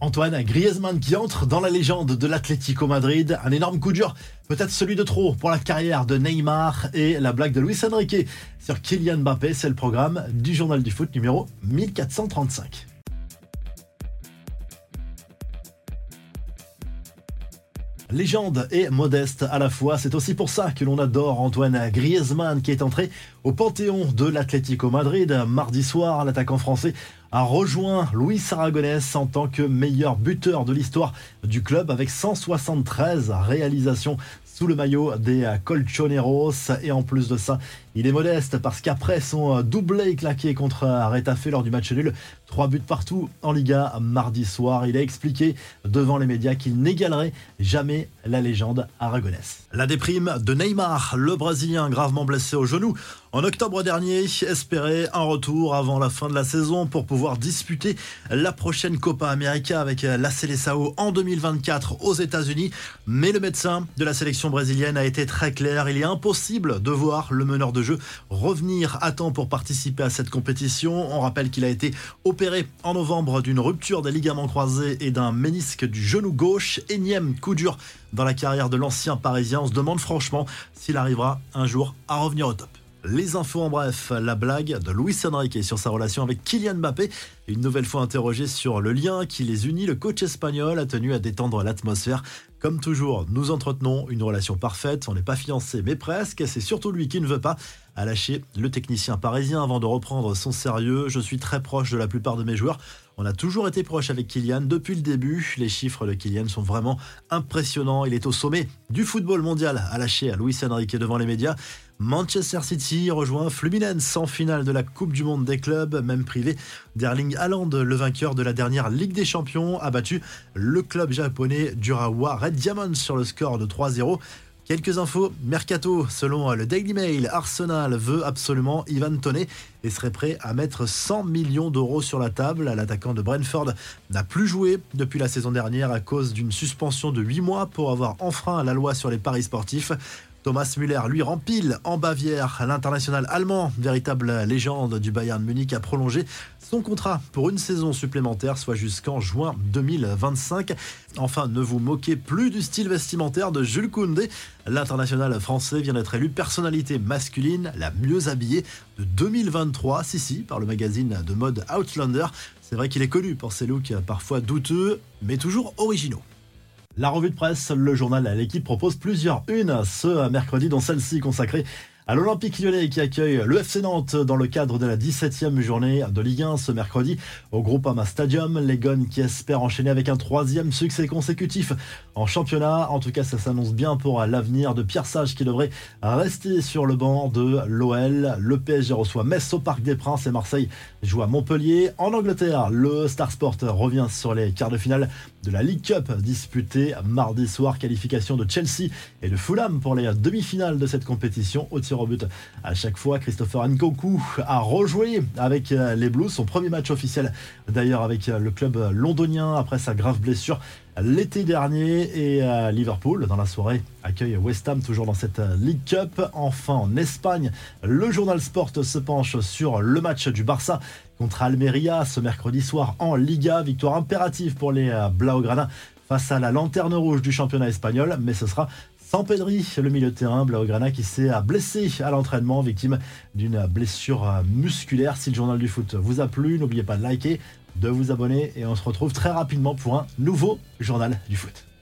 Antoine Griezmann qui entre dans la légende de l'Atlético Madrid. Un énorme coup dur, peut-être celui de trop pour la carrière de Neymar et la blague de Luis Enrique sur Kylian Mbappé. C'est le programme du journal du foot numéro 1435. Légende et modeste à la fois, c'est aussi pour ça que l'on adore Antoine Griezmann qui est entré au panthéon de l'Atlético Madrid mardi soir. L'attaquant français a rejoint Luis Aragonès en tant que meilleur buteur de l'histoire du club avec 173 réalisations sous le maillot des Colchoneros. Et en plus de ça, il est modeste parce qu'après son doublé claqué contre Retafe lors du match nul, trois buts partout en Liga mardi soir, il a expliqué devant les médias qu'il n'égalerait jamais la légende aragonaise. La déprime de Neymar, le Brésilien gravement blessé au genou, en octobre dernier, espérait un retour avant la fin de la saison pour pouvoir disputer la prochaine Copa América avec la Seleção en 2024 aux États-Unis. Mais le médecin de la sélection brésilienne a été très clair. Il est impossible de voir le meneur de jeu revenir à temps pour participer à cette compétition. On rappelle qu'il a été opéré en novembre d'une rupture des ligaments croisés et d'un ménisque du genou gauche. Énième coup dur dans la carrière de l'ancien parisien. On se demande franchement s'il arrivera un jour à revenir au top. Les infos en bref, la blague de Luis Enrique sur sa relation avec Kylian Mbappé. Une nouvelle fois interrogé sur le lien qui les unit, le coach espagnol a tenu à détendre l'atmosphère. Comme toujours, nous entretenons une relation parfaite. On n'est pas fiancé, mais presque. C'est surtout lui qui ne veut pas à lâcher le technicien parisien avant de reprendre son sérieux. Je suis très proche de la plupart de mes joueurs. On a toujours été proche avec Kylian depuis le début. Les chiffres de Kylian sont vraiment impressionnants. Il est au sommet du football mondial, à lâcher à Luis Enrique devant les médias. Manchester City rejoint Fluminense en finale de la Coupe du Monde des clubs, même privé d'Erling Haaland, le vainqueur de la dernière Ligue des Champions, a battu le club japonais d'Urawa Red Diamonds sur le score de 3-0. Quelques infos, Mercato, selon le Daily Mail, Arsenal veut absolument Ivan Toney et serait prêt à mettre 100 millions d'euros sur la table. L'attaquant de Brentford n'a plus joué depuis la saison dernière à cause d'une suspension de 8 mois pour avoir enfreint la loi sur les paris sportifs. Thomas Müller, lui, rempile en Bavière. L'international allemand, véritable légende du Bayern Munich, a prolongé son contrat pour une saison supplémentaire, soit jusqu'en juin 2025. Enfin, ne vous moquez plus du style vestimentaire de Jules Koundé. L'international français vient d'être élu personnalité masculine la mieux habillée de 2023, si si, par le magazine de mode Outlander. C'est vrai qu'il est connu pour ses looks parfois douteux, mais toujours originaux. La revue de presse, le journal à l'équipe propose plusieurs unes ce mercredi, dont celle-ci consacrée à l'Olympique lyonnais qui accueille le FC Nantes dans le cadre de la 17e journée de Ligue 1 ce mercredi au Groupama Stadium. Les Gones qui espèrent enchaîner avec un troisième succès consécutif en championnat. En tout cas, ça s'annonce bien pour l'avenir de Pierre Sage qui devrait rester sur le banc de l'OL. Le PSG reçoit Metz au Parc des Princes et Marseille joue à Montpellier. En Angleterre, le Star Sport revient sur les quarts de finale de la League Cup disputée mardi soir. Qualification de Chelsea et de Fulham pour les demi-finales de cette compétition au tir but à chaque fois. Christopher Nkoku a rejoué avec euh, les Blues, son premier match officiel d'ailleurs avec euh, le club londonien après sa grave blessure l'été dernier et euh, Liverpool dans la soirée accueille West Ham toujours dans cette League Cup. Enfin en Espagne, le journal Sport se penche sur le match du Barça contre Almeria ce mercredi soir en Liga. Victoire impérative pour les Blaugrana face à la lanterne rouge du championnat espagnol, mais ce sera sans Pedri, le milieu de terrain Blaugrana qui s'est blessé à l'entraînement, victime d'une blessure musculaire. Si le journal du foot vous a plu, n'oubliez pas de liker, de vous abonner et on se retrouve très rapidement pour un nouveau journal du foot.